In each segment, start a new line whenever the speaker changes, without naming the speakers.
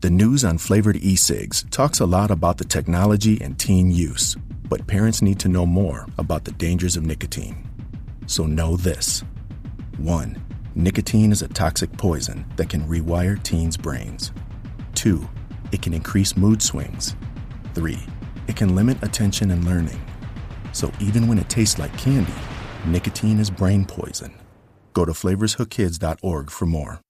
The news on flavored e cigs talks a lot about the technology and teen use, but parents need to know more about the dangers of nicotine. So know this 1. Nicotine is a toxic poison that can rewire teens' brains. 2. It can increase mood swings. 3. It can limit attention and learning. So even when it tastes like candy, nicotine is brain poison. Go to flavorshookkids.org for more.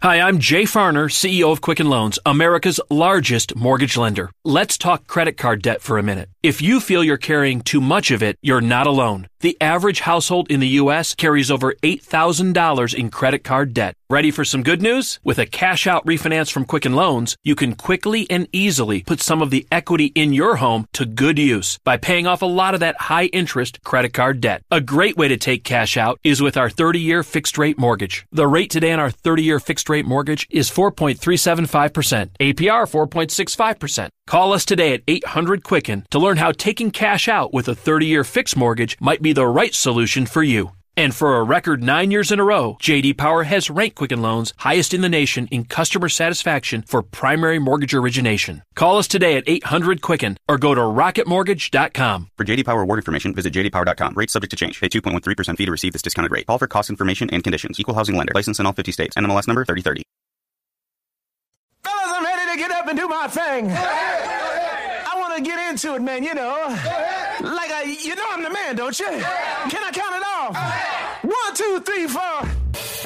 Hi, I'm Jay Farner, CEO of Quicken Loans, America's largest mortgage lender. Let's talk credit card debt for a minute. If you feel you're carrying too much of it, you're not alone. The average household in the U.S. carries over $8,000 in credit card debt. Ready for some good news? With a cash out refinance from Quicken Loans, you can quickly and easily put some of the equity in your home to good use by paying off a lot of that high interest credit card debt. A great way to take cash out is with our 30 year fixed rate mortgage. The rate today on our 30 year fixed rate mortgage is 4.375%, APR 4.65%. Call us today at 800 Quicken to learn how taking cash out with a 30 year fixed mortgage might be the right solution for you. And for a record nine years in a row, JD Power has ranked Quicken Loans highest in the nation in customer satisfaction for primary mortgage origination. Call us today at 800 Quicken or go to rocketmortgage.com.
For JD Power award information, visit jdpower.com. Rates subject to change. Pay 2.13% fee to receive this discounted rate. Call for cost information and conditions. Equal housing lender. License in all 50 states. NMLS number 3030.
Fellas, I'm ready to get up and do my thing. I want to get into it, man. You know, like I, you know, I'm the man, don't you? Can I count it off? One, two, three, four.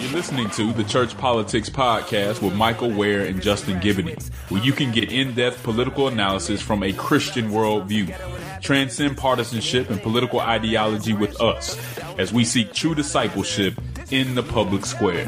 You're listening to the Church Politics Podcast with Michael Wear and Justin Giboney, where you can get in depth political analysis from a Christian worldview. Transcend partisanship and political ideology with us as we seek true discipleship in the public square.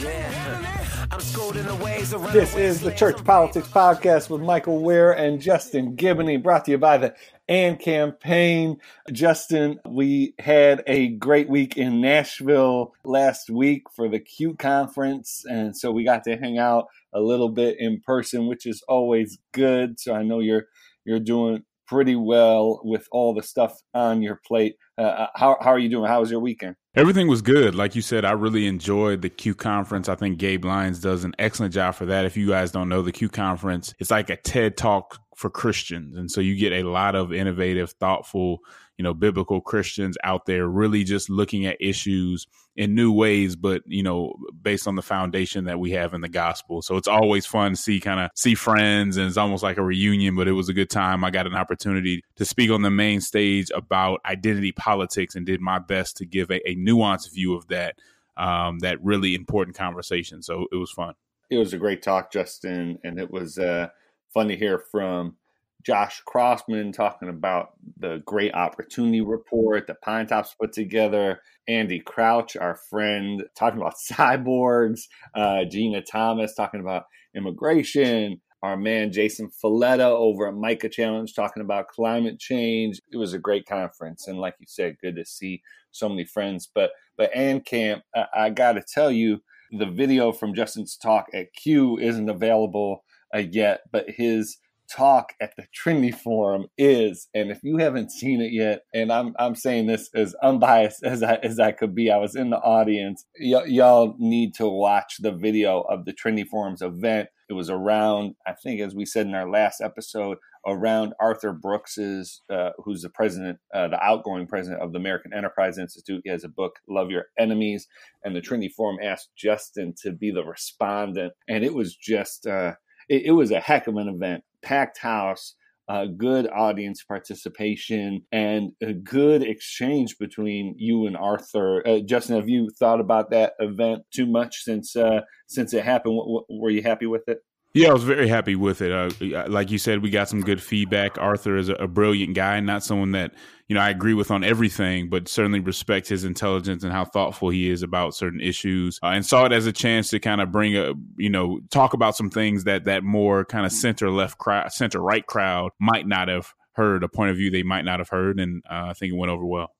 This is the Church Politics Podcast with Michael Wear and Justin Giboney, brought to you by the AND campaign. Justin, we had a great week in Nashville last week for the Q conference, and so we got to hang out a little bit in person, which is always good. So I know you're you're doing pretty well with all the stuff on your plate. Uh, how how are you doing? How was your weekend?
Everything was good. Like you said, I really enjoyed the Q conference. I think Gabe Lyons does an excellent job for that. If you guys don't know, the Q conference, it's like a TED talk for Christians. And so you get a lot of innovative, thoughtful, you know, biblical Christians out there really just looking at issues in new ways, but, you know, based on the foundation that we have in the gospel. So it's always fun to see kind of see friends and it's almost like a reunion, but it was a good time. I got an opportunity to speak on the main stage about identity politics and did my best to give a, a nuanced view of that, um, that really important conversation. So it was fun.
It was a great talk, Justin, and it was, uh, fun to hear from Josh Crossman talking about the great opportunity report that Pinetops put together. Andy Crouch, our friend, talking about cyborgs. Uh, Gina Thomas talking about immigration. Our man Jason Fileta over at Micah Challenge talking about climate change. It was a great conference, and like you said, good to see so many friends. But but AND Camp, I, I got to tell you, the video from Justin's talk at Q isn't available uh, yet, but his talk at the Trinity Forum is, and if you haven't seen it yet, and I'm I'm saying this as unbiased as I as I could be, I was in the audience. Y- y'all need to watch the video of the Trinity Forum's event. It was around, I think, as we said in our last episode, around Arthur Brooks's, uh, who's the president, uh, the outgoing president of the American Enterprise Institute. He has a book, Love Your Enemies, and the Trinity Forum asked Justin to be the respondent, and it was just. Uh, it, it was a heck of an event, packed house. Uh, good audience participation and a good exchange between you and Arthur. Uh, Justin, have you thought about that event too much since uh, since it happened? W- w- were you happy with it?
Yeah, I was very happy with it. Uh, like you said, we got some good feedback. Arthur is a, a, brilliant guy, not someone that you know I agree with on everything, but certainly respect his intelligence and how thoughtful he is about certain issues, uh, and saw it as a chance to kind of bring a you know talk about some things that that more kind of center left crowd, center right crowd might not have heard, a point of view they might not have heard, and uh, I think it went over well.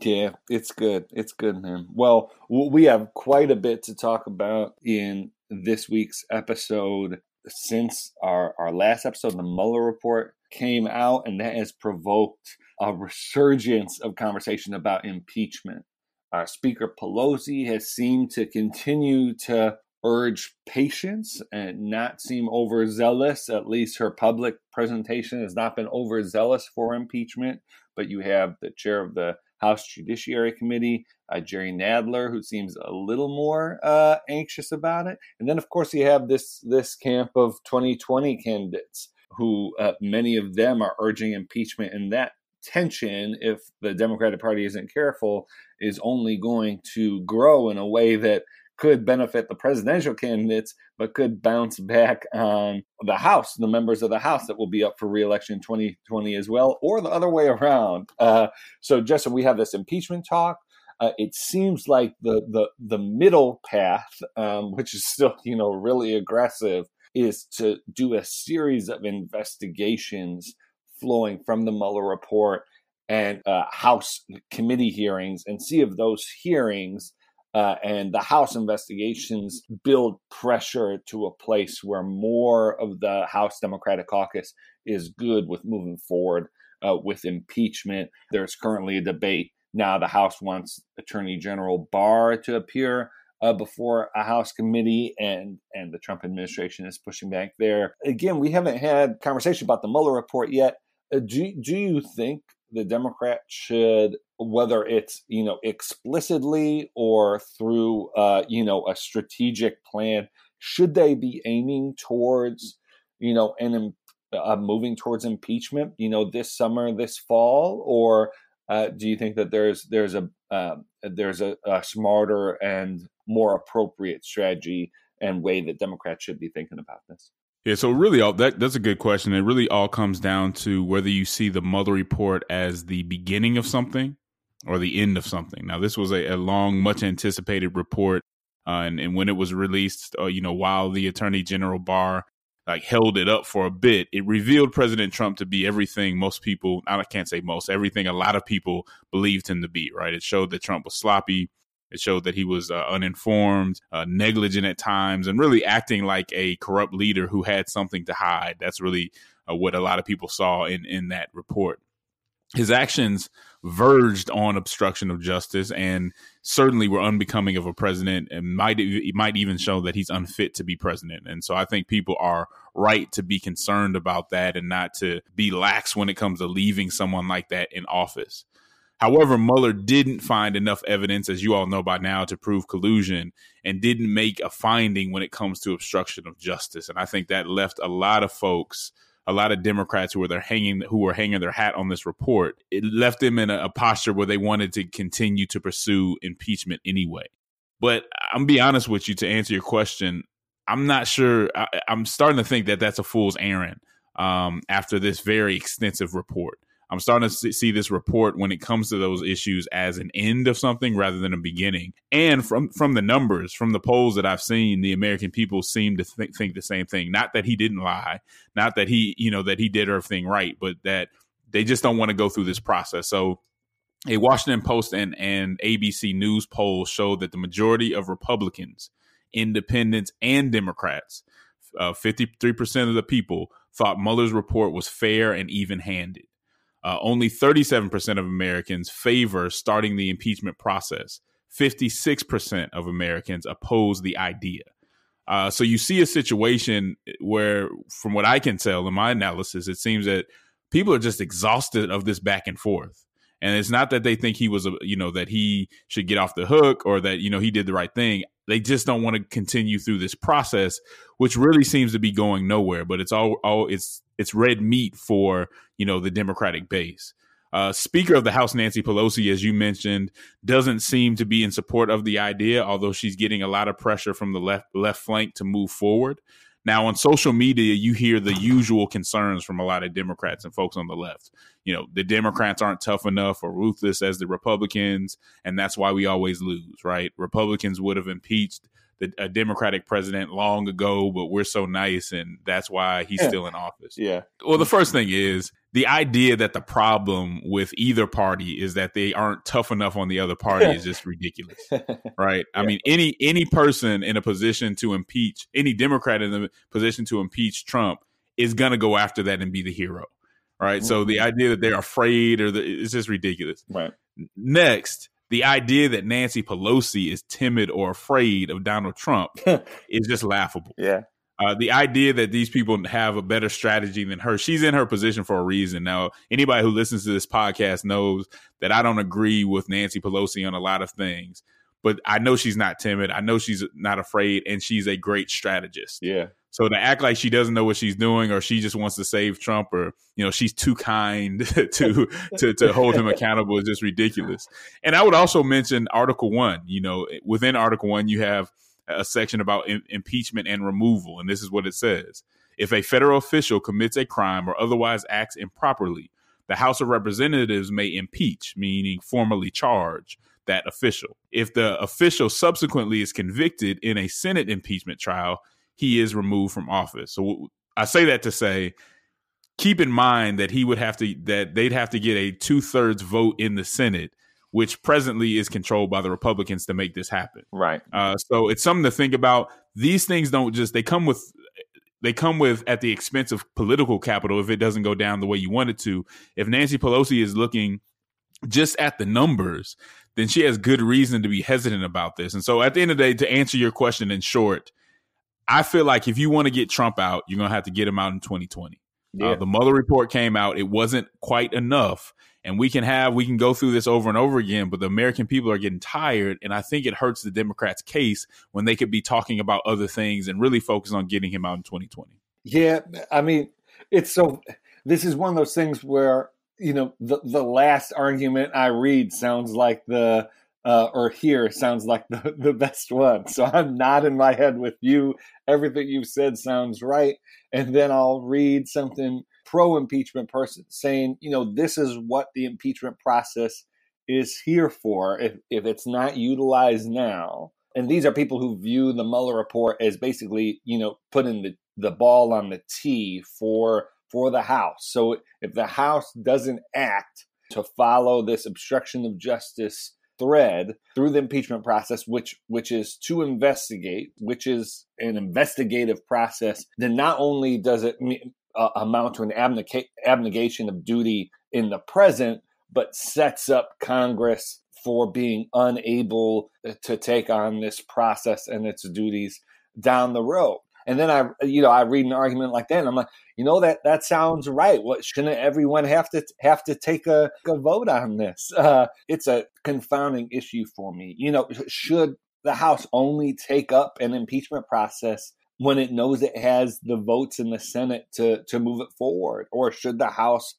Yeah, it's good. It's good, man. Well, we have quite a bit to talk about in this week's episode since our, our last episode, the Mueller report came out, and that has provoked a resurgence of conversation about impeachment. Our Speaker Pelosi has seemed to continue to urge patience and not seem overzealous. At least her public presentation has not been overzealous for impeachment. But you have the chair of the House Judiciary Committee, uh, Jerry Nadler, who seems a little more uh, anxious about it. And then, of course, you have this this camp of 2020 candidates, who uh, many of them are urging impeachment, and that tension, if the Democratic Party isn't careful, is only going to grow in a way that could benefit the presidential candidates, but could bounce back on the House, the members of the House that will be up for reelection in 2020 as well, or the other way around. Uh, so, Justin, we have this impeachment talk. Uh, it seems like the the the middle path, um, which is still you know really aggressive, is to do a series of investigations flowing from the Mueller report and uh, House committee hearings, and see if those hearings uh, and the House investigations build pressure to a place where more of the House Democratic caucus is good with moving forward uh, with impeachment. There's currently a debate now. The House wants Attorney General Barr to appear uh, before a House committee, and and the Trump administration is pushing back there. Again, we haven't had conversation about the Mueller report yet. Uh, do do you think the Democrats should, whether it's you know explicitly or through uh, you know a strategic plan, should they be aiming towards you know and uh, moving towards impeachment, you know, this summer, this fall, or uh, do you think that there's there's a uh, there's a, a smarter and more appropriate strategy and way that Democrats should be thinking about this?
Yeah, so really, all that that's a good question. It really all comes down to whether you see the Mueller report as the beginning of something or the end of something. Now, this was a, a long, much anticipated report, uh, and, and when it was released, uh, you know, while the Attorney General Barr like held it up for a bit, it revealed President Trump to be everything most people, I can't say most, everything a lot of people believed him to be. Right? It showed that Trump was sloppy it showed that he was uh, uninformed, uh, negligent at times, and really acting like a corrupt leader who had something to hide. That's really uh, what a lot of people saw in, in that report. His actions verged on obstruction of justice and certainly were unbecoming of a president and might might even show that he's unfit to be president. And so I think people are right to be concerned about that and not to be lax when it comes to leaving someone like that in office. However, Mueller didn't find enough evidence, as you all know by now, to prove collusion and didn't make a finding when it comes to obstruction of justice. And I think that left a lot of folks, a lot of Democrats who were there hanging who were hanging their hat on this report, it left them in a, a posture where they wanted to continue to pursue impeachment anyway. But I'm be honest with you to answer your question, I'm not sure. I, am starting to think that that's a fool's errand um, after this very extensive report. I'm starting to see this report when it comes to those issues as an end of something rather than a beginning. And from from the numbers, from the polls that I've seen, the American people seem to th- think the same thing. Not that he didn't lie, not that he you know that he did everything right, but that they just don't want to go through this process. So a Washington Post and, and ABC News poll showed that the majority of Republicans, independents, and Democrats, uh, 53% of the people thought Mueller's report was fair and even handed. Uh, only 37% of Americans favor starting the impeachment process. 56% of Americans oppose the idea. Uh, so you see a situation where, from what I can tell in my analysis, it seems that people are just exhausted of this back and forth. And it's not that they think he was, a, you know, that he should get off the hook or that, you know, he did the right thing. They just don't want to continue through this process, which really seems to be going nowhere. But it's all, all it's it's red meat for you know the Democratic base. Uh, Speaker of the House Nancy Pelosi, as you mentioned, doesn't seem to be in support of the idea, although she's getting a lot of pressure from the left left flank to move forward. Now, on social media, you hear the usual concerns from a lot of Democrats and folks on the left. You know, the Democrats aren't tough enough or ruthless as the Republicans, and that's why we always lose, right? Republicans would have impeached the, a Democratic president long ago, but we're so nice, and that's why he's yeah. still in office.
Yeah.
Well, the first thing is the idea that the problem with either party is that they aren't tough enough on the other party is just ridiculous, right? Yeah. I mean, any any person in a position to impeach any Democrat in the position to impeach Trump is gonna go after that and be the hero, right? Mm-hmm. So the idea that they're afraid or the, it's just ridiculous.
Right.
Next, the idea that Nancy Pelosi is timid or afraid of Donald Trump is just laughable.
Yeah.
Uh, the idea that these people have a better strategy than her, she's in her position for a reason. Now, anybody who listens to this podcast knows that I don't agree with Nancy Pelosi on a lot of things, but I know she's not timid. I know she's not afraid, and she's a great strategist.
Yeah.
So to act like she doesn't know what she's doing, or she just wants to save Trump, or you know she's too kind to to to hold him accountable is just ridiculous. And I would also mention Article One. You know, within Article One, you have a section about in, impeachment and removal. And this is what it says If a federal official commits a crime or otherwise acts improperly, the House of Representatives may impeach, meaning formally charge that official. If the official subsequently is convicted in a Senate impeachment trial, he is removed from office. So I say that to say, keep in mind that he would have to, that they'd have to get a two thirds vote in the Senate which presently is controlled by the Republicans to make this happen.
Right.
Uh, so it's something to think about. These things don't just they come with they come with at the expense of political capital if it doesn't go down the way you want it to. If Nancy Pelosi is looking just at the numbers, then she has good reason to be hesitant about this. And so at the end of the day, to answer your question in short, I feel like if you want to get Trump out, you're going to have to get him out in 2020. Yeah. Uh, the Mueller report came out. It wasn't quite enough and we can have we can go through this over and over again but the american people are getting tired and i think it hurts the democrats case when they could be talking about other things and really focus on getting him out in 2020
yeah i mean it's so this is one of those things where you know the the last argument i read sounds like the uh, or here sounds like the, the best one. So I'm nodding my head with you. Everything you've said sounds right. And then I'll read something pro impeachment person saying, you know, this is what the impeachment process is here for. If, if it's not utilized now, and these are people who view the Mueller report as basically, you know, putting the, the ball on the tee for for the House. So if the House doesn't act to follow this obstruction of justice thread through the impeachment process, which which is to investigate, which is an investigative process, then not only does it uh, amount to an abnegation of duty in the present, but sets up Congress for being unable to take on this process and its duties down the road. And then I, you know, I read an argument like that, and I'm like, you know, that that sounds right. What shouldn't everyone have to have to take a, a vote on this? Uh, it's a confounding issue for me. You know, should the House only take up an impeachment process when it knows it has the votes in the Senate to to move it forward, or should the House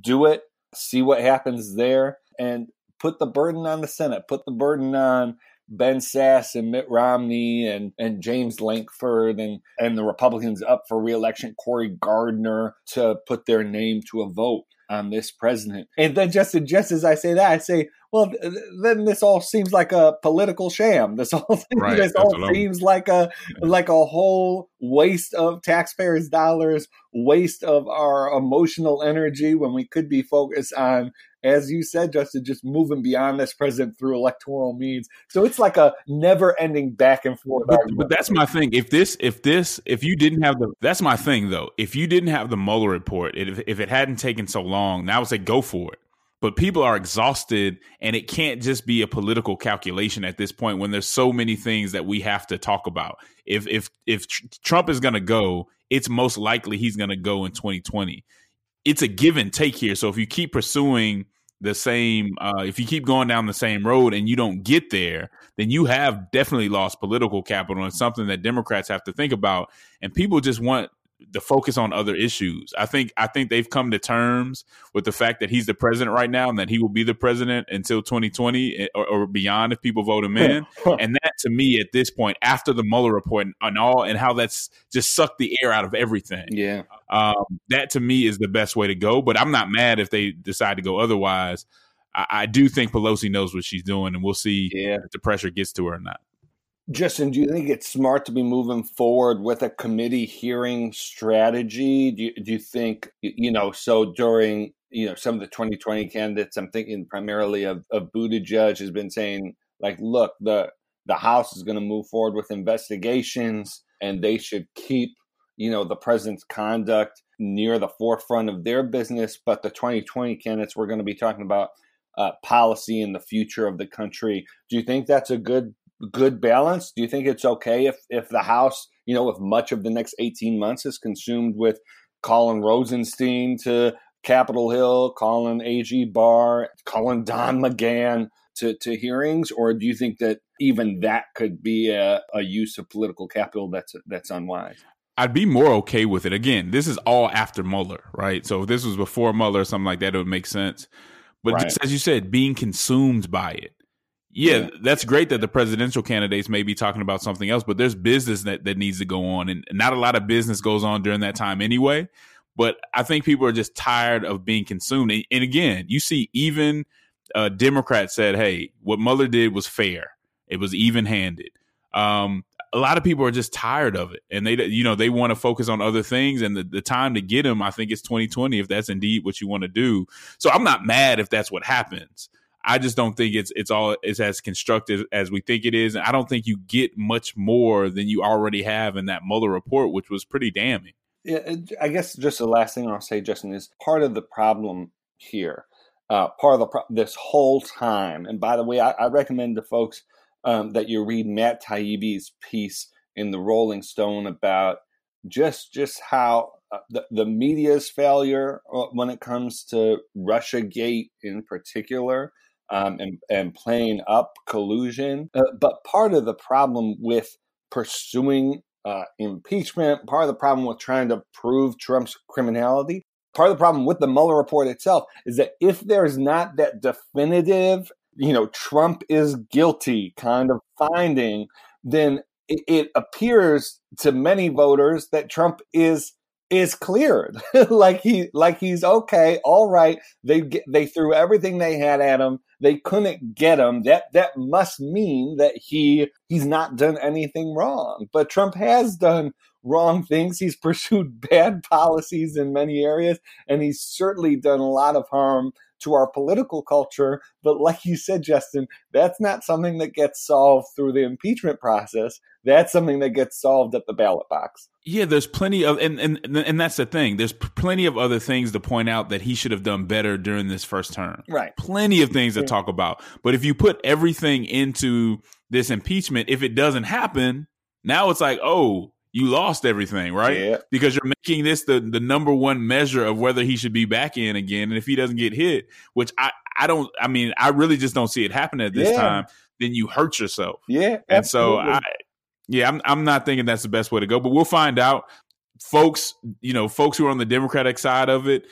do it, see what happens there, and put the burden on the Senate, put the burden on Ben Sasse and Mitt Romney and, and James Lankford and, and the Republicans up for reelection, Cory Gardner, to put their name to a vote on this president. And then just, just as I say that, I say, well, then this all seems like a political sham. This all, right, this all seems like a like a whole waste of taxpayers' dollars, waste of our emotional energy when we could be focused on as you said, Justin, just moving beyond this president through electoral means. So it's like a never-ending back and forth.
But, but, that's my thing. If this, if this, if you didn't have the, that's my thing though. If you didn't have the Mueller report, if if it hadn't taken so long, now I would say go for it. But people are exhausted, and it can't just be a political calculation at this point when there's so many things that we have to talk about. If if if Trump is going to go, it's most likely he's going to go in 2020 it's a give and take here. So if you keep pursuing the same, uh, if you keep going down the same road and you don't get there, then you have definitely lost political capital and something that Democrats have to think about. And people just want the focus on other issues. I think I think they've come to terms with the fact that he's the president right now and that he will be the president until 2020 eh, or, or beyond if people vote him in. and that to me at this point, after the Mueller report and all, and how that's just sucked the air out of everything.
Yeah,
um, that to me is the best way to go. But I'm not mad if they decide to go otherwise. I, I do think Pelosi knows what she's doing, and we'll see yeah. if the pressure gets to her or not.
Justin, do you think it's smart to be moving forward with a committee hearing strategy? Do you, do you think, you know, so during, you know, some of the 2020 candidates, I'm thinking primarily of, of Buttigieg has been saying, like, look, the, the House is going to move forward with investigations and they should keep, you know, the president's conduct near the forefront of their business. But the 2020 candidates we're going to be talking about uh, policy and the future of the country. Do you think that's a good good balance? Do you think it's okay if if the House, you know, if much of the next eighteen months is consumed with calling Rosenstein to Capitol Hill, calling AG Barr, calling Don McGahn to, to hearings, or do you think that even that could be a, a use of political capital that's that's unwise?
I'd be more okay with it. Again, this is all after Mueller, right? So if this was before Mueller or something like that, it would make sense. But right. just as you said, being consumed by it. Yeah, yeah, that's great that the presidential candidates may be talking about something else, but there's business that, that needs to go on. And not a lot of business goes on during that time anyway. But I think people are just tired of being consumed. And, and again, you see, even uh, Democrats said, hey, what Mueller did was fair, it was even handed. Um, a lot of people are just tired of it and they you know they want to focus on other things and the, the time to get them i think it's 2020 if that's indeed what you want to do so i'm not mad if that's what happens i just don't think it's it's all it's as constructive as we think it is. And i don't think you get much more than you already have in that Mueller report which was pretty damning.
Yeah i guess just the last thing i'll say justin is part of the problem here uh, part of the pro- this whole time and by the way I, I recommend to folks um, that you read Matt Taibbi's piece in the Rolling Stone about just just how uh, the, the media's failure uh, when it comes to Russia Gate in particular, um, and and playing up collusion. Uh, but part of the problem with pursuing uh, impeachment, part of the problem with trying to prove Trump's criminality, part of the problem with the Mueller report itself is that if there's not that definitive you know, Trump is guilty kind of finding, then it, it appears to many voters that Trump is is cleared. Like he like he's okay all right. They they threw everything they had at him. They couldn't get him. That that must mean that he he's not done anything wrong. But trump has done wrong things. He's pursued bad policies in many areas and he's certainly done a lot of harm to our political culture. But like you said, Justin, that's not something that gets solved through the impeachment process. That's something that gets solved at the ballot box.
Yeah, there's plenty of, and and and that's the thing. There's plenty of other things to point out that he should have done better during this first term.
Right.
Plenty of things to talk about. But if you put everything into this impeachment, if it doesn't happen, now it's like, oh, you lost everything, right?
Yeah.
Because you're making this the the number one measure of whether he should be back in again. And if he doesn't get hit, which I I don't I mean, I really just don't see it happening at this yeah. time, then you hurt yourself.
Yeah.
And so I yeah, I'm I'm not thinking that's the best way to go, but we'll find out. Folks, you know, folks who are on the Democratic side of it,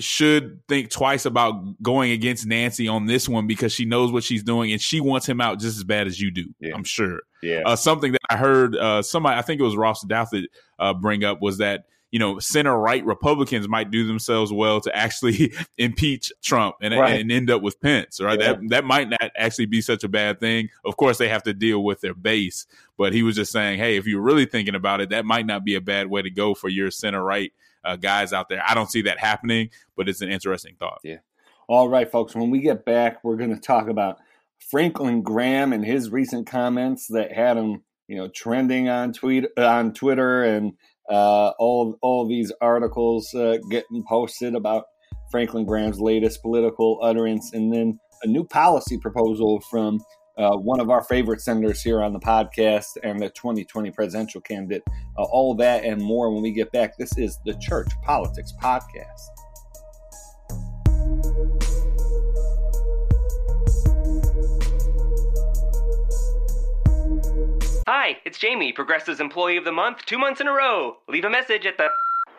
should think twice about going against Nancy on this one because she knows what she's doing and she wants him out just as bad as you do. Yeah. I'm sure.
Yeah.
Uh, something that I heard uh, somebody, I think it was Ross Douthat, uh, bring up was that you know center right Republicans might do themselves well to actually impeach Trump and, right. and end up with Pence. Right. Yeah. That that might not actually be such a bad thing. Of course, they have to deal with their base, but he was just saying, hey, if you're really thinking about it, that might not be a bad way to go for your center right uh, guys out there. I don't see that happening, but it's an interesting thought.
Yeah. All right, folks. When we get back, we're going to talk about Franklin Graham and his recent comments that had him, you know, trending on tweet on Twitter and uh, all all these articles uh, getting posted about Franklin Graham's latest political utterance, and then a new policy proposal from uh, one of our favorite senators here on the podcast and the 2020 presidential candidate. Uh, all that and more when we get back. This is the Church Politics Podcast.
Hi, it's Jamie, Progressive's Employee of the Month, two months in a row. Leave a message at the.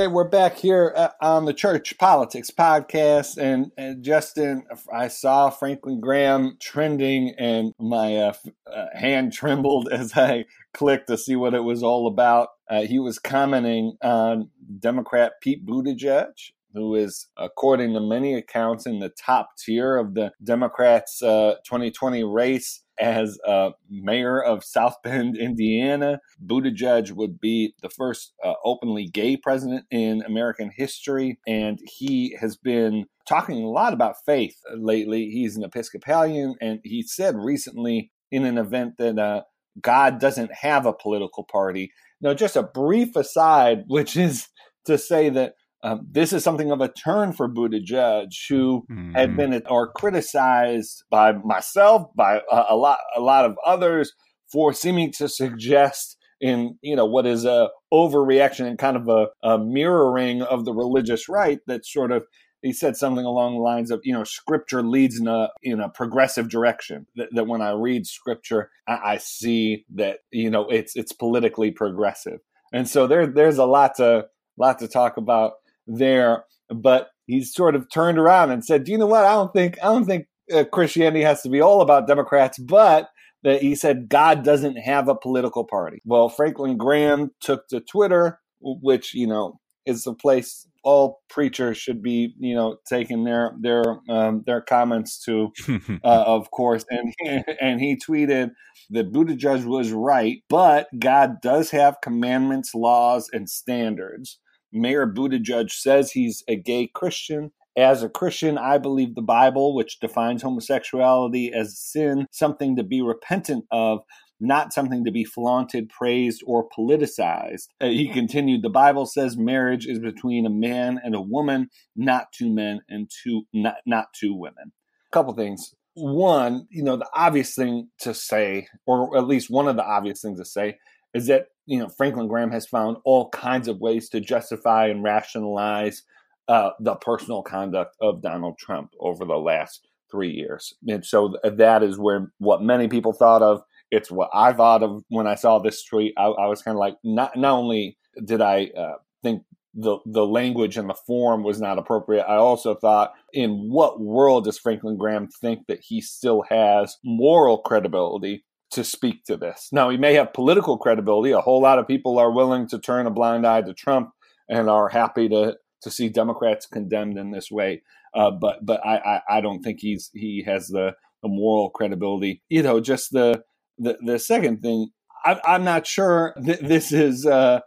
Okay, we're back here uh, on the Church Politics Podcast, and, and, Justin, I saw Franklin Graham trending, and my uh, uh, hand trembled as I clicked to see what it was all about. Uh, he was commenting on Democrat Pete Buttigieg, who is, according to many accounts, in the top tier of the Democrats' 2020 uh, race as uh, mayor of South Bend, Indiana. Buttigieg would be the first uh, openly gay president in American history, and he has been talking a lot about faith lately. He's an Episcopalian, and he said recently in an event that uh, God doesn't have a political party. Now, just a brief aside, which is to say that um, this is something of a turn for Buttigieg, who mm-hmm. had been or criticized by myself, by a, a, lot, a lot of others, for seeming to suggest in you know what is a overreaction and kind of a, a mirroring of the religious right that sort of he said something along the lines of you know scripture leads in a in a progressive direction. That, that when i read scripture I, I, see that you know it's it's politically progressive. And so there there's a lot to lot to talk about there, but he's sort of turned around and said, "Do you know what? I don't think I don't think uh, Christianity has to be all about Democrats, but." That he said God doesn't have a political party. Well, Franklin Graham took to Twitter, which you know is the place all preachers should be, you know, taking their their um, their comments to, uh, of course. And and he tweeted that Buttigieg was right, but God does have commandments, laws, and standards. Mayor Buttigieg says he's a gay Christian. As a Christian, I believe the Bible, which defines homosexuality as sin, something to be repentant of, not something to be flaunted, praised, or politicized. Uh, he continued, the Bible says marriage is between a man and a woman, not two men and two not, not two women. A couple things. One, you know, the obvious thing to say, or at least one of the obvious things to say, is that you know Franklin Graham has found all kinds of ways to justify and rationalize uh, the personal conduct of Donald Trump over the last three years, and so that is where what many people thought of. It's what I thought of when I saw this tweet. I, I was kind of like, not not only did I uh, think the the language and the form was not appropriate. I also thought, in what world does Franklin Graham think that he still has moral credibility to speak to this. Now, he may have political credibility. A whole lot of people are willing to turn a blind eye to Trump and are happy to to see Democrats condemned in this way. Uh, but but I, I, I don't think he's he has the, the moral credibility. You know, just the the, the second thing. I, am not sure th- this is uh,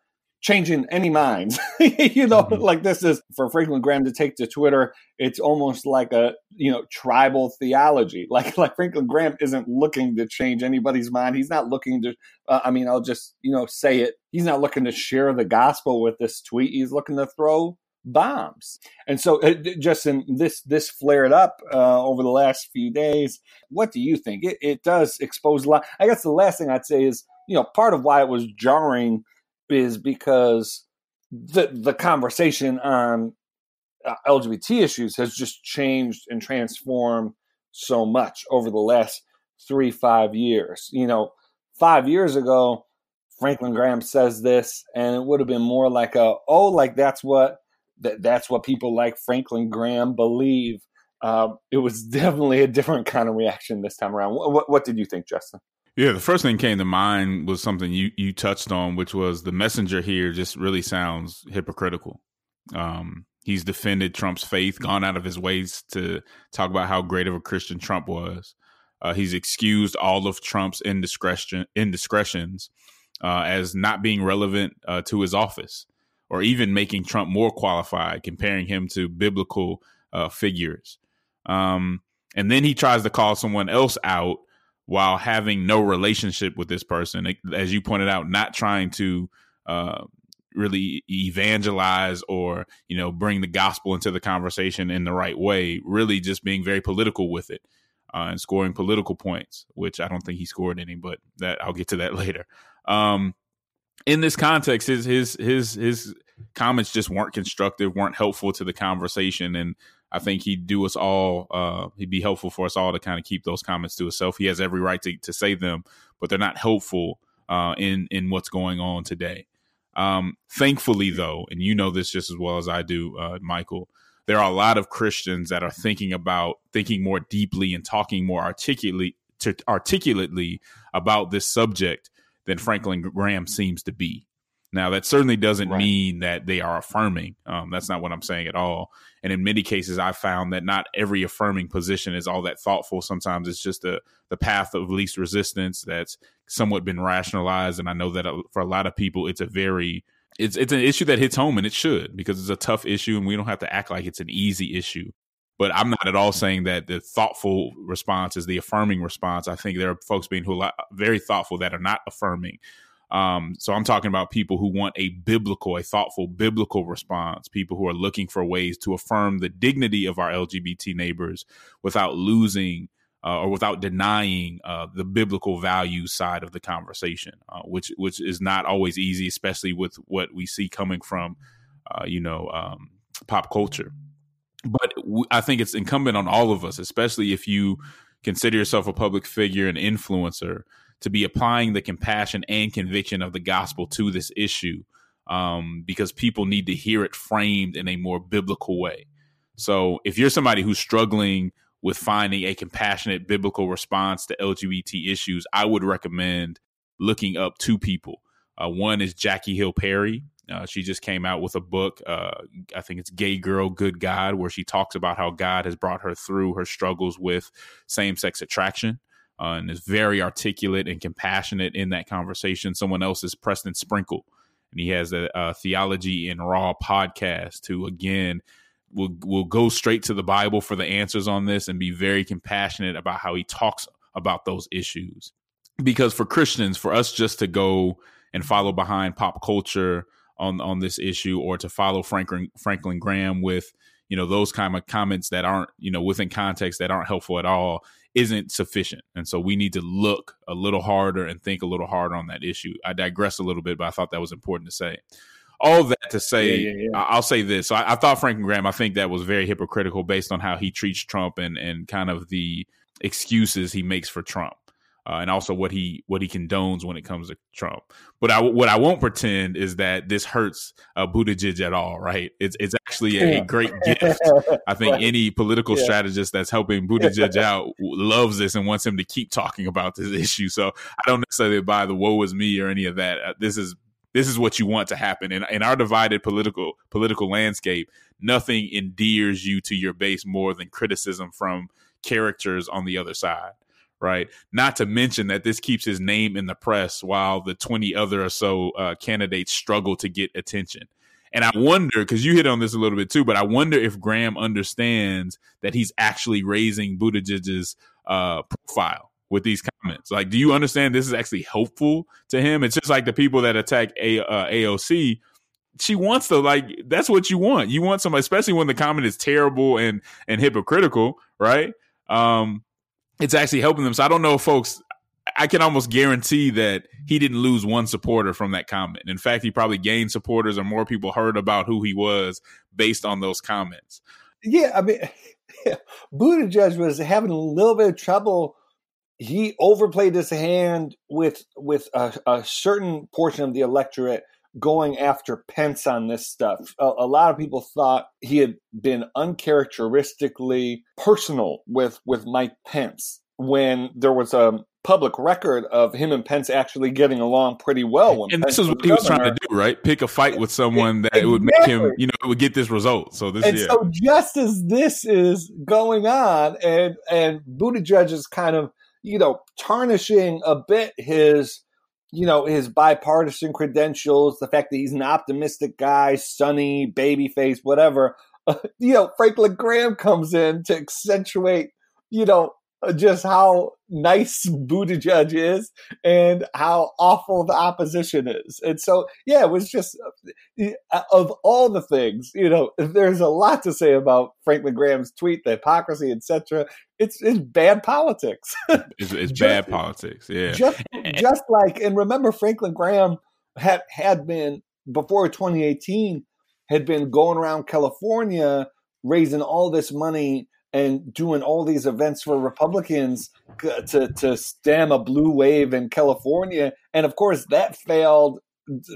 changing any minds. you know, mm-hmm. like this is for Franklin Graham to take to Twitter. It's almost like a you know tribal theology. Like like Franklin Graham isn't looking to change anybody's mind. He's not looking to. Uh, I mean, I'll just you know say it. He's not looking to share the gospel with this tweet. He's looking to throw bombs. And so, uh, just in this this flared up uh, over the last few days. What do you think? It, it does expose a lot. I guess the last thing I'd say is you know part of why it was jarring is because the the conversation on uh, LGBT issues has just changed and transformed so much over the last three five years. You know, five years ago, Franklin Graham says this, and it would have been more like a oh, like that's what that that's what people like Franklin Graham believe. Uh, it was definitely a different kind of reaction this time around. What, what, what did you think, Justin?
Yeah, the first thing came to mind was something you you touched on, which was the messenger here just really sounds hypocritical. Um, he's defended Trump's faith, gone out of his ways to talk about how great of a Christian Trump was. Uh, he's excused all of Trump's indiscretion indiscretions uh, as not being relevant uh, to his office, or even making Trump more qualified, comparing him to biblical uh, figures. Um, and then he tries to call someone else out while having no relationship with this person. As you pointed out, not trying to uh, really evangelize or you know bring the gospel into the conversation in the right way. Really, just being very political with it. uh, and scoring political points, which I don't think he scored any, but that I'll get to that later. Um, in this context, his his his his comments just weren't constructive, weren't helpful to the conversation, and I think he'd do us all. Uh, he'd be helpful for us all to kind of keep those comments to himself. He has every right to to say them, but they're not helpful uh, in in what's going on today. Um, thankfully, though, and you know this just as well as I do, uh, Michael, there are a lot of Christians that are thinking about thinking more deeply and talking more articulately articulately about this subject than Franklin Graham seems to be. Now, that certainly doesn't right. mean that they are affirming. Um, that's not what I'm saying at all. And in many cases, I've found that not every affirming position is all that thoughtful. Sometimes it's just a, the path of least resistance that's somewhat been rationalized. And I know that uh, for a lot of people, it's a very it's it's an issue that hits home, and it should because it's a tough issue, and we don't have to act like it's an easy issue. But I'm not at all saying that the thoughtful response is the affirming response. I think there are folks being who are very thoughtful that are not affirming. Um, so I'm talking about people who want a biblical, a thoughtful biblical response, people who are looking for ways to affirm the dignity of our LGBT neighbors without losing uh, or without denying uh, the biblical value side of the conversation, uh, which which is not always easy, especially with what we see coming from, uh, you know, um, pop culture. But w- I think it's incumbent on all of us, especially if you consider yourself a public figure and influencer, to be applying the compassion and conviction of the gospel to this issue um, because people need to hear it framed in a more biblical way. So if you're somebody who's struggling with finding a compassionate biblical response to LGBT issues, I would recommend looking up two people. Uh, one is Jackie Hill Perry. Uh, she just came out with a book. Uh, I think it's Gay Girl, Good God, where she talks about how God has brought her through her struggles with same sex attraction uh, and is very articulate and compassionate in that conversation. Someone else is Preston Sprinkle, and he has a, a Theology in Raw podcast who, again, will will go straight to the Bible for the answers on this and be very compassionate about how he talks about those issues. Because for Christians, for us just to go and follow behind pop culture on on this issue, or to follow Franklin Franklin Graham with you know those kind of comments that aren't you know within context that aren't helpful at all isn't sufficient. And so we need to look a little harder and think a little harder on that issue. I digress a little bit but i thought that was important to say. All that to say yeah, yeah, yeah. i'll say this. So I, I, thought franklin graham i think that was very hypocritical based on how he treats trump and and kind of the excuses he makes for trump uh, and also what he what he condones when it comes to Trump. But I, what I won't pretend is that this hurts uh, Buttigieg at all. Right? It's it's actually a, great gift. I think any political yeah. strategist that's helping Buttigieg out loves this and wants him to keep talking about this issue. So I don't necessarily buy the "woe is me" or any of that. Uh, this is this is what you want to happen in, in our divided political political landscape. Nothing endears you to your base more than criticism from characters on the other side right? Not to mention that this keeps his name in the press while the 20 other or so uh, candidates struggle to get attention. And I wonder, because you hit on this a little bit too, but I wonder if Graham understands that he's actually raising Buttigieg's uh, profile with these comments. Like, do you understand this is actually helpful to him? It's just like the people that attack a, uh, AOC. She wants to like that's what you want. You want somebody, especially when the comment is terrible and and hypocritical, right? Um, it's actually helping them. So I don't know, folks. I can almost guarantee that he didn't lose one supporter from that comment. In fact, he probably gained supporters or more people heard about who he was based on those comments.
Yeah, I mean, yeah, Buttigieg was having a little bit of trouble. He overplayed his hand with with a, a certain portion of the electorate going after Pence on this stuff. A, a, lot of people thought he had been uncharacteristically personal with with Mike Pence when there was a public record of him and Pence actually getting along pretty well.
and
Pence
this is what he was trying to do, right? Pick a fight with someone that exactly. would make him, you know, would get this result. So this,
and
yeah.
so just as this is going on, and and Buttigieg is kind of, you know, tarnishing a bit his you know, his bipartisan credentials, the fact that he's an optimistic guy, sunny, baby face, whatever. Uh, you know, Franklin Graham comes in to accentuate, you know,
just how nice Buttigieg is and how awful the opposition is. And so, yeah, it was just uh, of all the things, you know, there's a lot to say about Franklin Graham's tweet, the hypocrisy, etc. It's it's bad politics.
it's, it's just, bad politics. Yeah,
just just like and remember Franklin Graham had had been before 2018 had been going around California raising all this money and doing all these events for Republicans to to stem a blue wave in California, and of course that failed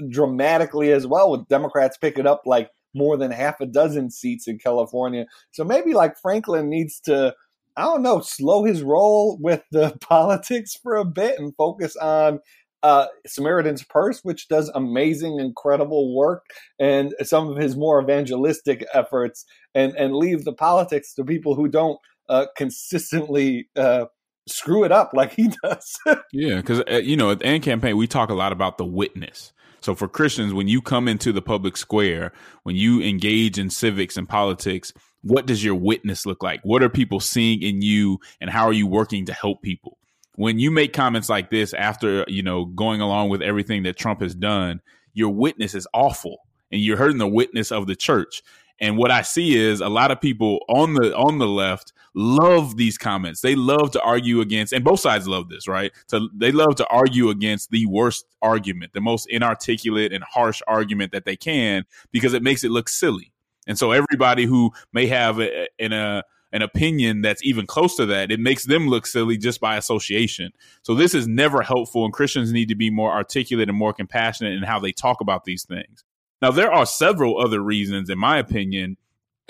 dramatically as well, with Democrats picking up like more than half a dozen seats in California. So maybe like Franklin needs to, I don't know, slow his roll with the politics for a bit and focus on uh, Samaritan's Purse, which does amazing, incredible work, and some of his more evangelistic efforts, and and leave the politics to people who don't uh, consistently uh, screw it up like he does.
yeah, because uh, you know at the AND campaign we talk a lot about the witness. So for Christians, when you come into the public square, when you engage in civics and politics, what does your witness look like? What are people seeing in you, and how are you working to help people? When you make comments like this after you know going along with everything that Trump has done, your witness is awful, and you're hurting the witness of the church. And what I see is a lot of people on the on the left love these comments. They love to argue against, and both sides love this, right? So they love to argue against the worst argument, the most inarticulate and harsh argument that they can, because it makes it look silly. And so everybody who may have a, in a an opinion that's even close to that, it makes them look silly just by association. So this is never helpful, and Christians need to be more articulate and more compassionate in how they talk about these things. Now, there are several other reasons, in my opinion,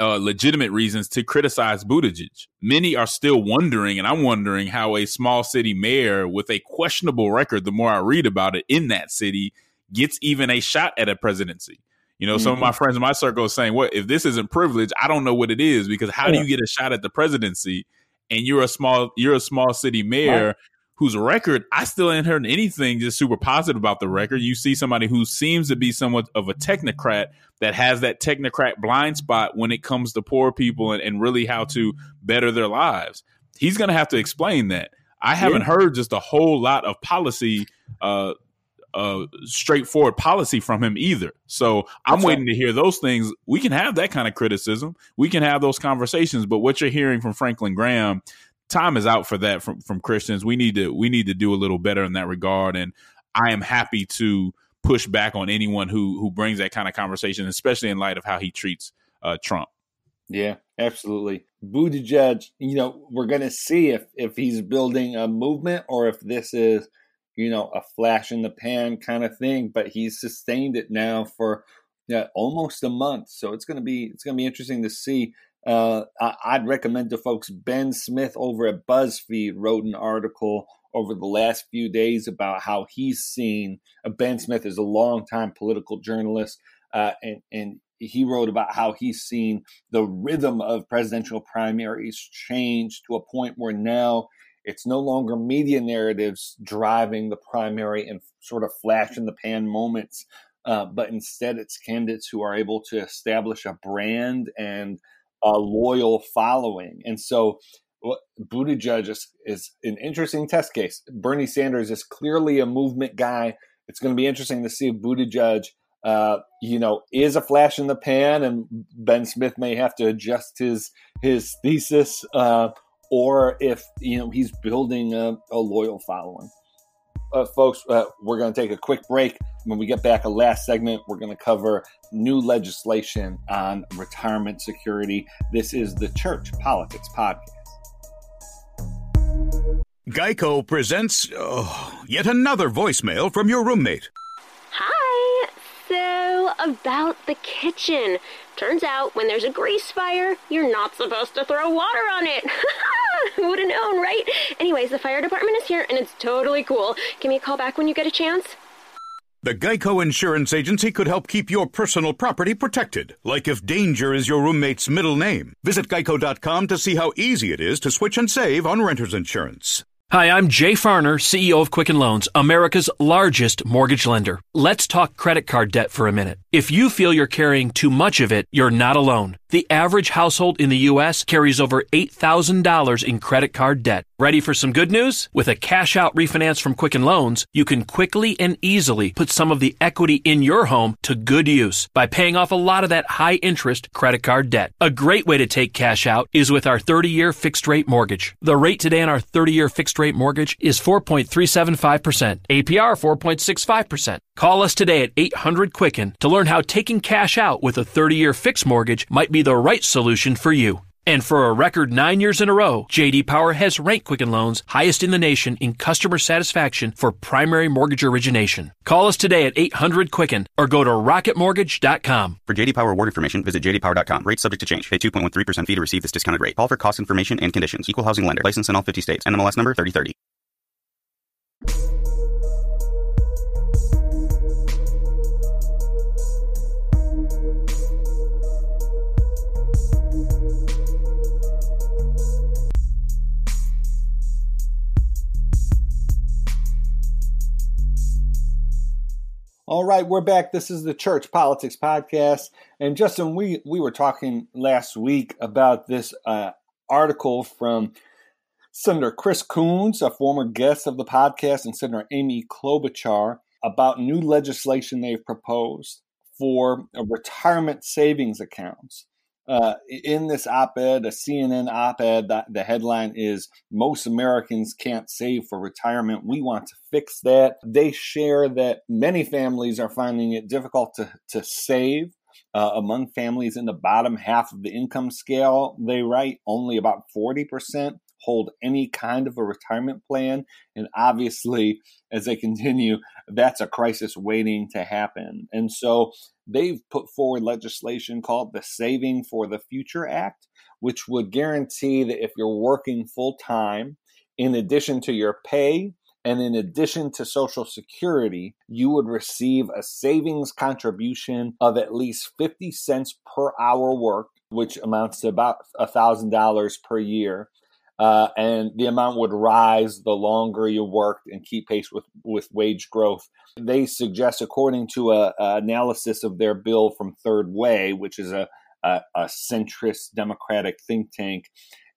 uh, legitimate reasons to criticize Buttigieg. Many are still wondering, and I'm wondering how a small city mayor with a questionable record, the more I read about it in that city, gets even a shot at a presidency. You know, mm-hmm. some of my mm-hmm. friends in my circle are saying, "What if this isn't privilege? I don't know what it is because how yeah. do you get a shot at the presidency and you're a small you're a small city mayor right. whose record I still ain't heard anything just super positive about the record. You see somebody who seems to be somewhat of a technocrat that has that technocrat blind spot when it comes to poor people and, and really how to better their lives. He's going to have to explain that. I haven't yeah. heard just a whole lot of policy uh, a straightforward policy from him either. So I'm That's waiting right. to hear those things. We can have that kind of criticism. We can have those conversations. But what you're hearing from Franklin Graham, time is out for that from from Christians. We need to we need to do a little better in that regard. And I am happy to push back on anyone who who brings that kind of conversation, especially in light of how he treats uh, Trump.
Yeah, absolutely. Buttigieg, you know, we're going to see if if he's building a movement or if this is you know, a flash in the pan kind of thing, but he's sustained it now for yeah, almost a month. So it's going to be it's going to be interesting to see. Uh, I'd recommend to folks Ben Smith over at BuzzFeed wrote an article over the last few days about how he's seen. Uh, ben Smith is a longtime political journalist, uh, and and he wrote about how he's seen the rhythm of presidential primaries change to a point where now it's no longer media narratives driving the primary and sort of flash in the pan moments, uh, but instead it's candidates who are able to establish a brand and a loyal following. And so well, Buttigieg is, is an interesting test case. Bernie Sanders is clearly a movement guy. It's going to be interesting to see if Buttigieg, uh, you know, is a flash in the pan, and Ben Smith may have to adjust his his thesis uh, or if you know he's building a, a loyal following. Uh, folks, uh, we're going to take a quick break. When we get back, a last segment, we're going to cover new legislation on retirement security. This is the Church Politics Podcast.
Geico presents oh, yet another voicemail from your roommate.
Hi. So, about the kitchen. Turns out, when there's a grease fire, you're not supposed to throw water on it. Who would have known, right? Anyways, the fire department is here and it's totally cool. Give me a call back when you get a chance.
The Geico Insurance Agency could help keep your personal property protected, like if danger is your roommate's middle name. Visit geico.com to see how easy it is to switch and save on renter's insurance.
Hi, I'm Jay Farner, CEO of Quicken Loans, America's largest mortgage lender. Let's talk credit card debt for a minute. If you feel you're carrying too much of it, you're not alone. The average household in the U.S. carries over $8,000 in credit card debt. Ready for some good news? With a cash out refinance from Quicken Loans, you can quickly and easily put some of the equity in your home to good use by paying off a lot of that high interest credit card debt. A great way to take cash out is with our 30 year fixed rate mortgage. The rate today on our 30 year fixed rate mortgage is 4.375%, APR 4.65%. Call us today at 800 Quicken to learn how taking cash out with a 30 year fixed mortgage might be the right solution for you. And for a record nine years in a row, JD Power has ranked Quicken Loans highest in the nation in customer satisfaction for primary mortgage origination. Call us today at 800 Quicken or go to rocketmortgage.com.
For JD Power award information, visit jdpower.com. Rates subject to change. Pay 2.13% fee to receive this discounted rate. Call for cost information and conditions. Equal housing lender. License in all 50 states. NMLS number 3030.
All right, we're back. This is the Church Politics Podcast. And Justin, we, we were talking last week about this uh, article from Senator Chris Coons, a former guest of the podcast, and Senator Amy Klobuchar about new legislation they've proposed for retirement savings accounts. Uh, in this op-ed, a CNN op-ed, the, the headline is "Most Americans can't save for retirement. We want to fix that." They share that many families are finding it difficult to to save. Uh, among families in the bottom half of the income scale, they write only about forty percent hold any kind of a retirement plan. And obviously, as they continue, that's a crisis waiting to happen. And so they've put forward legislation called the Saving for the Future Act, which would guarantee that if you're working full time, in addition to your pay, and in addition to Social Security, you would receive a savings contribution of at least 50 cents per hour worked, which amounts to about $1,000 per year uh, and the amount would rise the longer you worked and keep pace with, with wage growth. They suggest, according to a, a analysis of their bill from Third Way, which is a, a, a centrist Democratic think tank,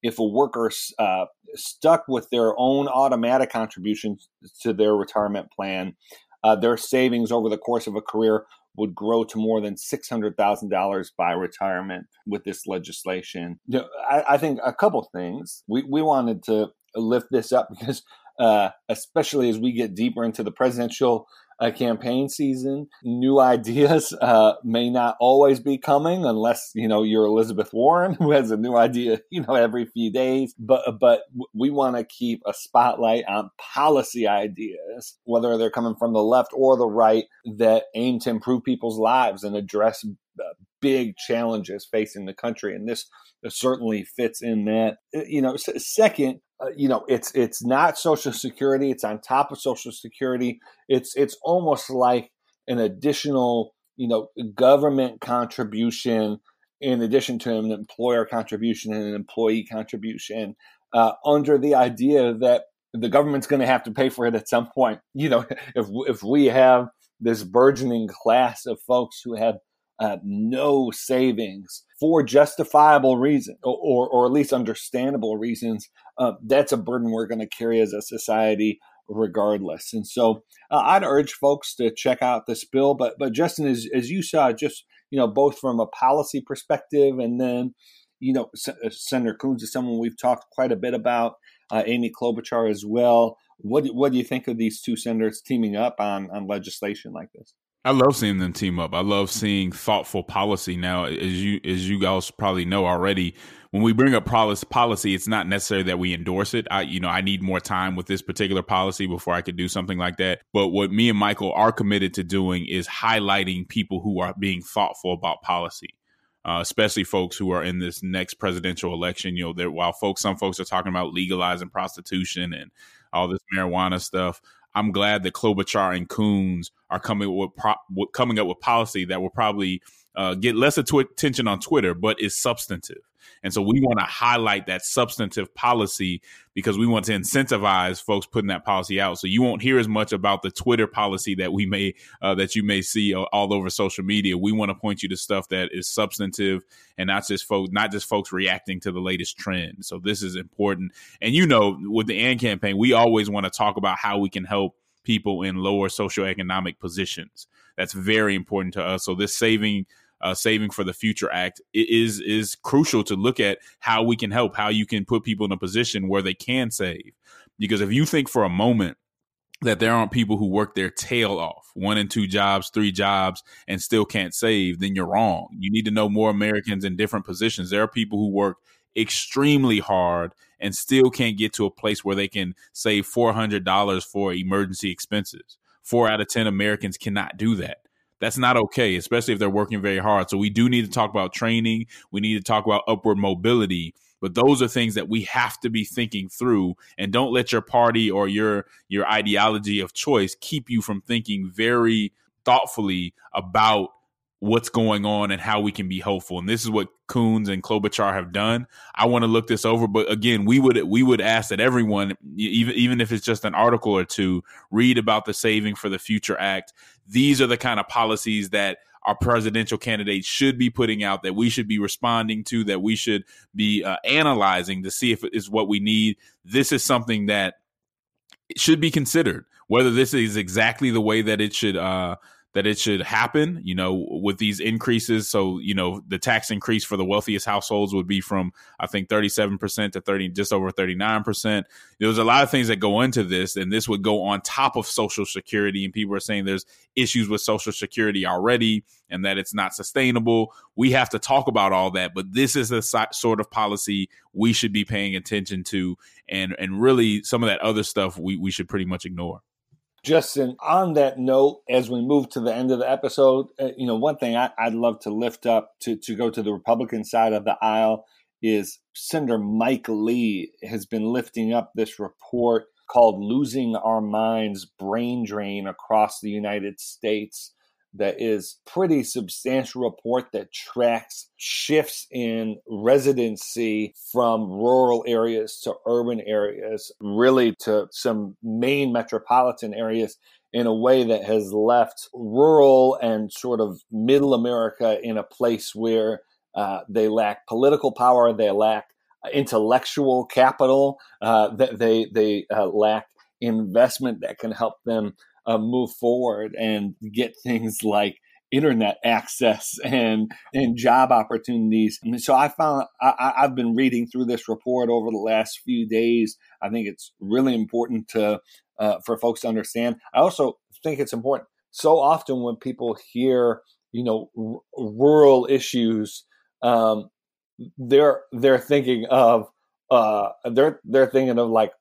if a worker uh, stuck with their own automatic contributions to their retirement plan, uh, their savings over the course of a career would grow to more than $600,000 by retirement with this legislation. You know, I, I, think a couple things. We, we wanted to lift this up because, uh, especially as we get deeper into the presidential a campaign season. New ideas uh, may not always be coming unless you know you're Elizabeth Warren, who has a new idea you know every few days. But but we want to keep a spotlight on policy ideas, whether they're coming from the left or the right, that aim to improve people's lives and address uh, big challenges facing the country. And this certainly fits in that. Uh, you know, second, uh, you know, it's it's not Social Security. It's on top of Social Security. It's it's almost like an additional, you know, government contribution in addition to an employer contribution and an employee contribution, uh, under the idea that the government's going to have to pay for it at some point. You know, if if we have this burgeoning class of folks who have uh, no savings for justifiable reasons or, or at least understandable reasons, uh, that's a burden we're going to carry as a society regardless. And so uh, I'd urge folks to check out this bill. But but Justin, as, as you saw, just you know, both from a policy perspective and then, you know, S- uh, Senator Coons is someone we've talked quite a bit about. Uh, Amy Klobuchar as well. What what do you think of these two senators teaming up on on legislation like this?
I love seeing them team up. I love seeing thoughtful policy. Now, as you as you guys probably know already, when we bring up policy, it's not necessary that we endorse it. I, you know, I need more time with this particular policy before I could do something like that. But what me and Michael are committed to doing is highlighting people who are being thoughtful about policy. Uh, especially folks who are in this next presidential election. You know, while folks, some folks are talking about legalizing prostitution and all this marijuana stuff. I'm glad that Klobuchar and Coons are coming with, coming up with policy that will probably uh, get less attention on Twitter, but is substantive. And so we want to highlight that substantive policy because we want to incentivize folks putting that policy out. So you won't hear as much about the Twitter policy that we may uh, that you may see all over social media. We want to point you to stuff that is substantive and not just folks not just folks reacting to the latest trend. So this is important. And you know, with the AND campaign, we always want to talk about how we can help people in lower socioeconomic positions. That's very important to us. So this saving uh, Saving for the Future Act is is crucial to look at how we can help, how you can put people in a position where they can save. Because if you think for a moment that there aren't people who work their tail off, one and two jobs, three jobs, and still can't save, then you're wrong. You need to know more Americans in different positions. There are people who work extremely hard and still can't get to a place where they can save $400 for emergency expenses. Four out of 10 Americans cannot do that. That's not okay, especially if they're working very hard. So we do need to talk about training. We need to talk about upward mobility. But those are things that we have to be thinking through and don't let your party or your your ideology of choice keep you from thinking very thoughtfully about what's going on and how we can be hopeful. And this is what Coons and Klobuchar have done. I want to look this over, but again, we would we would ask that everyone, even even if it's just an article or two, read about the Saving for the Future Act. These are the kind of policies that our presidential candidates should be putting out that we should be responding to that we should be uh, analyzing to see if it is what we need. This is something that should be considered whether this is exactly the way that it should uh, that it should happen, you know, with these increases. So, you know, the tax increase for the wealthiest households would be from, I think, 37% to 30, just over 39%. There's a lot of things that go into this, and this would go on top of Social Security. And people are saying there's issues with Social Security already and that it's not sustainable. We have to talk about all that, but this is the sort of policy we should be paying attention to. And, and really, some of that other stuff we, we should pretty much ignore.
Justin, on that note, as we move to the end of the episode, uh, you know, one thing I, would love to lift up to, to go to the Republican side of the aisle is Senator Mike Lee has been lifting up this report called Losing Our Minds Brain Drain Across the United States that is pretty substantial report that tracks shifts in residency from rural areas to urban areas, really to some main metropolitan areas in a way that has left rural and sort of middle America in a place where uh, they lack political power, they lack intellectual capital, uh, they they uh, lack investment that can help them uh, move forward and get things like internet access and and job opportunities. And so I found I, have been reading through this report over the last few days. I think it's really important to uh, for folks to understand. I also think it's important. So often when people hear you know r- rural issues, um, they're they're thinking of uh, they're they're thinking of like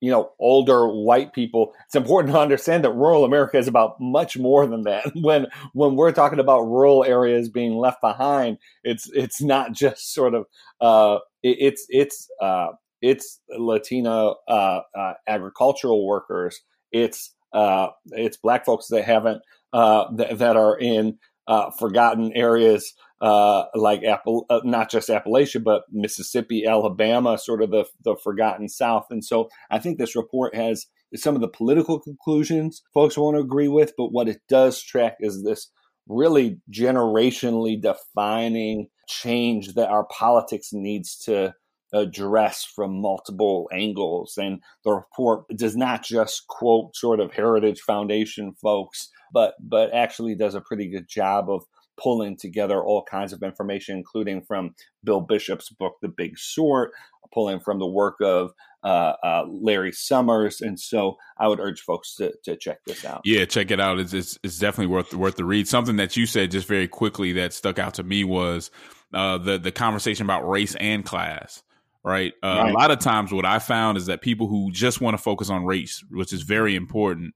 you know older white people it's important to understand that rural america is about much more than that. When when we're talking about rural areas being left behind it's it's not just sort of uh it, it's it's uh it's latino uh, uh agricultural workers. It's uh it's black folks that haven't uh th- that are in uh forgotten areas uh, like Apple, uh, not just Appalachia, but Mississippi, Alabama, sort of the the forgotten South. And so I think this report has some of the political conclusions folks want to agree with, but what it does track is this really generationally defining change that our politics needs to address from multiple angles. And the report does not just quote sort of Heritage Foundation folks, but but actually does a pretty good job of pulling together all kinds of information, including from Bill Bishop's book, The Big Sort, pulling from the work of uh, uh, Larry Summers. And so I would urge folks to, to check this out.
Yeah, check it out. It's, it's, it's, definitely worth, worth the read. Something that you said just very quickly that stuck out to me was uh, the, the conversation about race and class. Right? Uh, right. A lot of times, what I found is that people who just want to focus on race, which is very important,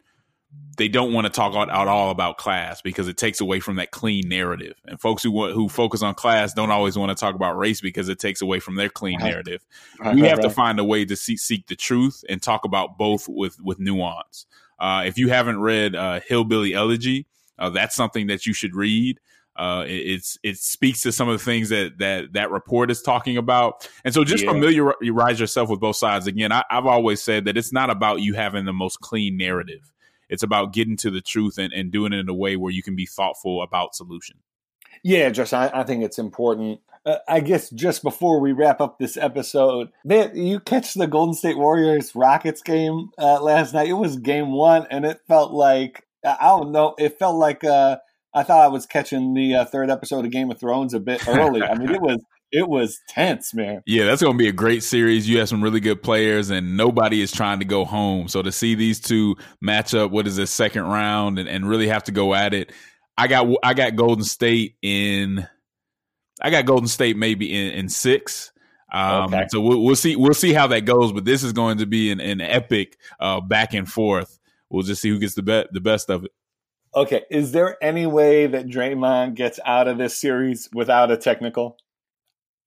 they don't want to talk out, out, all about class because it takes away from that clean narrative. And folks who want, who focus on class don't always want to talk about race because it takes away from their clean right. narrative. Right, we right, have to find a way to seek, seek the truth and talk about both with with nuance. Uh, if you haven't read uh, Hillbilly Elegy, uh, that's something that you should read. Uh, it, it's it speaks to some of the things that that that report is talking about, and so just
Yeah.
familiarize yourself with both sides. Again, I, I've always said that it's not about you having the most clean narrative. It's about getting to the truth and, and doing it in a way where you can be thoughtful about solution.
Yeah, Justin, I, I think it's important. Uh, I guess just before we wrap up this episode, man, you catch the Golden State Warriors Rockets game uh, last night. It was game one, and it felt like I don't know. It felt like uh, I thought I was catching the uh, third episode of Game of Thrones a bit early. I mean, it was it was tense, man.
Yeah, that's going to be a great series. You have some really good players, and nobody is trying to go home. So to see these two match up, what is this second round, and, and really have to go at it, I got I got Golden State in. I got Golden State maybe in, in six. Um,
Okay.
So we'll, we'll see. We'll see how that goes. But this is going to be an, an epic uh, back and forth. We'll just see who gets the be- the best of it.
Okay, is there any way that Draymond gets out of this series without a technical?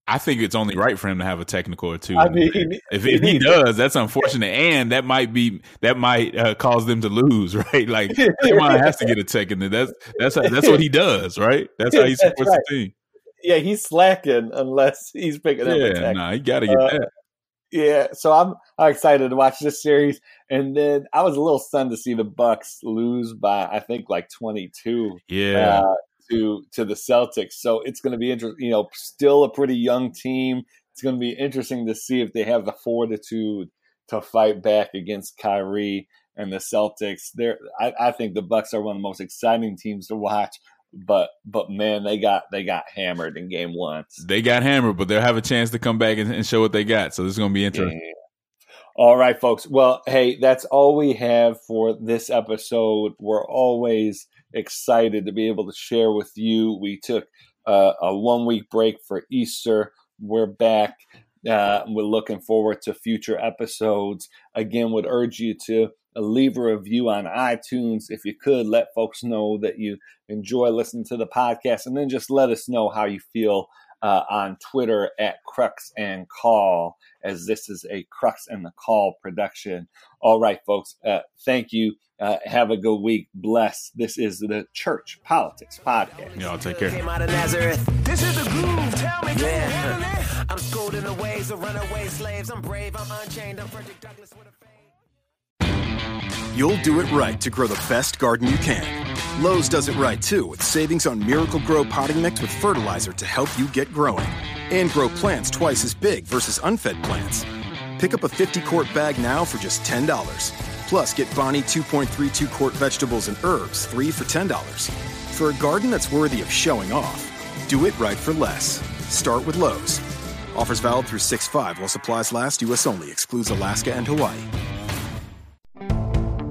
I think it's only right for him to have a technical or two.
I mean,
if, if he does, that's unfortunate, and that might be that might uh, cause them to lose, right? Like Draymond has to get a tech in. That's that's how, that's what he does, right? That's how he supports
right.
the team.
Yeah, he's slacking unless he's picking up a
Yeah, nah, he got to get
Uh,
that.
Yeah, so I'm, I'm excited to watch this series, and then I was a little stunned to see the Bucks lose by I think like 22.
Yeah.
uh, to to the Celtics. So it's going to be interesting. You know, still a pretty young team. It's going to be interesting to see if they have the fortitude to fight back against Kyrie and the Celtics. They're, I, I think the Bucks are one of the most exciting teams to watch. But but man, they got they got hammered in game one.
They got hammered, but they'll have a chance to come back and, and show what they got. So this is going to be interesting.
All right, folks. Well, hey, that's all we have for this episode. We're always excited to be able to share with you. We took uh, a one week break for Easter. We're back. Uh, we're looking forward to future episodes. Again, would urge you to leave a review on iTunes. If you could, let folks know that you enjoy listening to the podcast, and then just let us know how you feel uh, on Twitter at Crux and Call, as this is a Crux and the Call production. All right, folks. Uh, thank you. Uh, have a good week. Bless. This is the Church Politics Podcast.
Y'all take care.
Came out of Nazareth. This is the groove. Tell me, can you handle it? I'm schooled in the ways of runaway slaves. I'm brave. I'm unchained. I'm Frederick Douglass with a
You'll do it right to grow the best garden you can. Lowe's does it right too with savings on Miracle-Gro potting mix with fertilizer to help you get growing. And grow plants twice as big versus unfed plants. Pick up a 50 quart bag now for just $10. Plus, get Bonnie 2.32 quart vegetables and herbs, 3 for $10. For a garden that's worthy of showing off, do it right for less. Start with Lowe's. Offers valid through 6 5 while supplies last, U.S. only, excludes Alaska and Hawaii.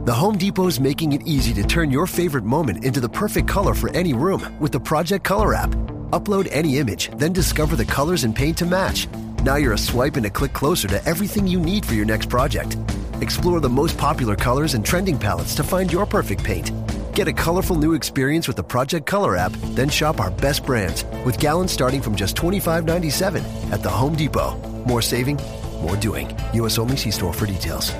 The Home Depot's making it easy to turn your favorite moment into the perfect color for any room with the Project Color app. Upload any image, then discover the colors and paint to match. Now you're a swipe and a click closer to everything you need for your next project. Explore the most popular colors and trending palettes to find your perfect paint. Get a colorful new experience with the Project Color app, then shop our best brands with gallons starting from just $25.97 at the Home Depot. More saving, more doing. U.S. only see store for details.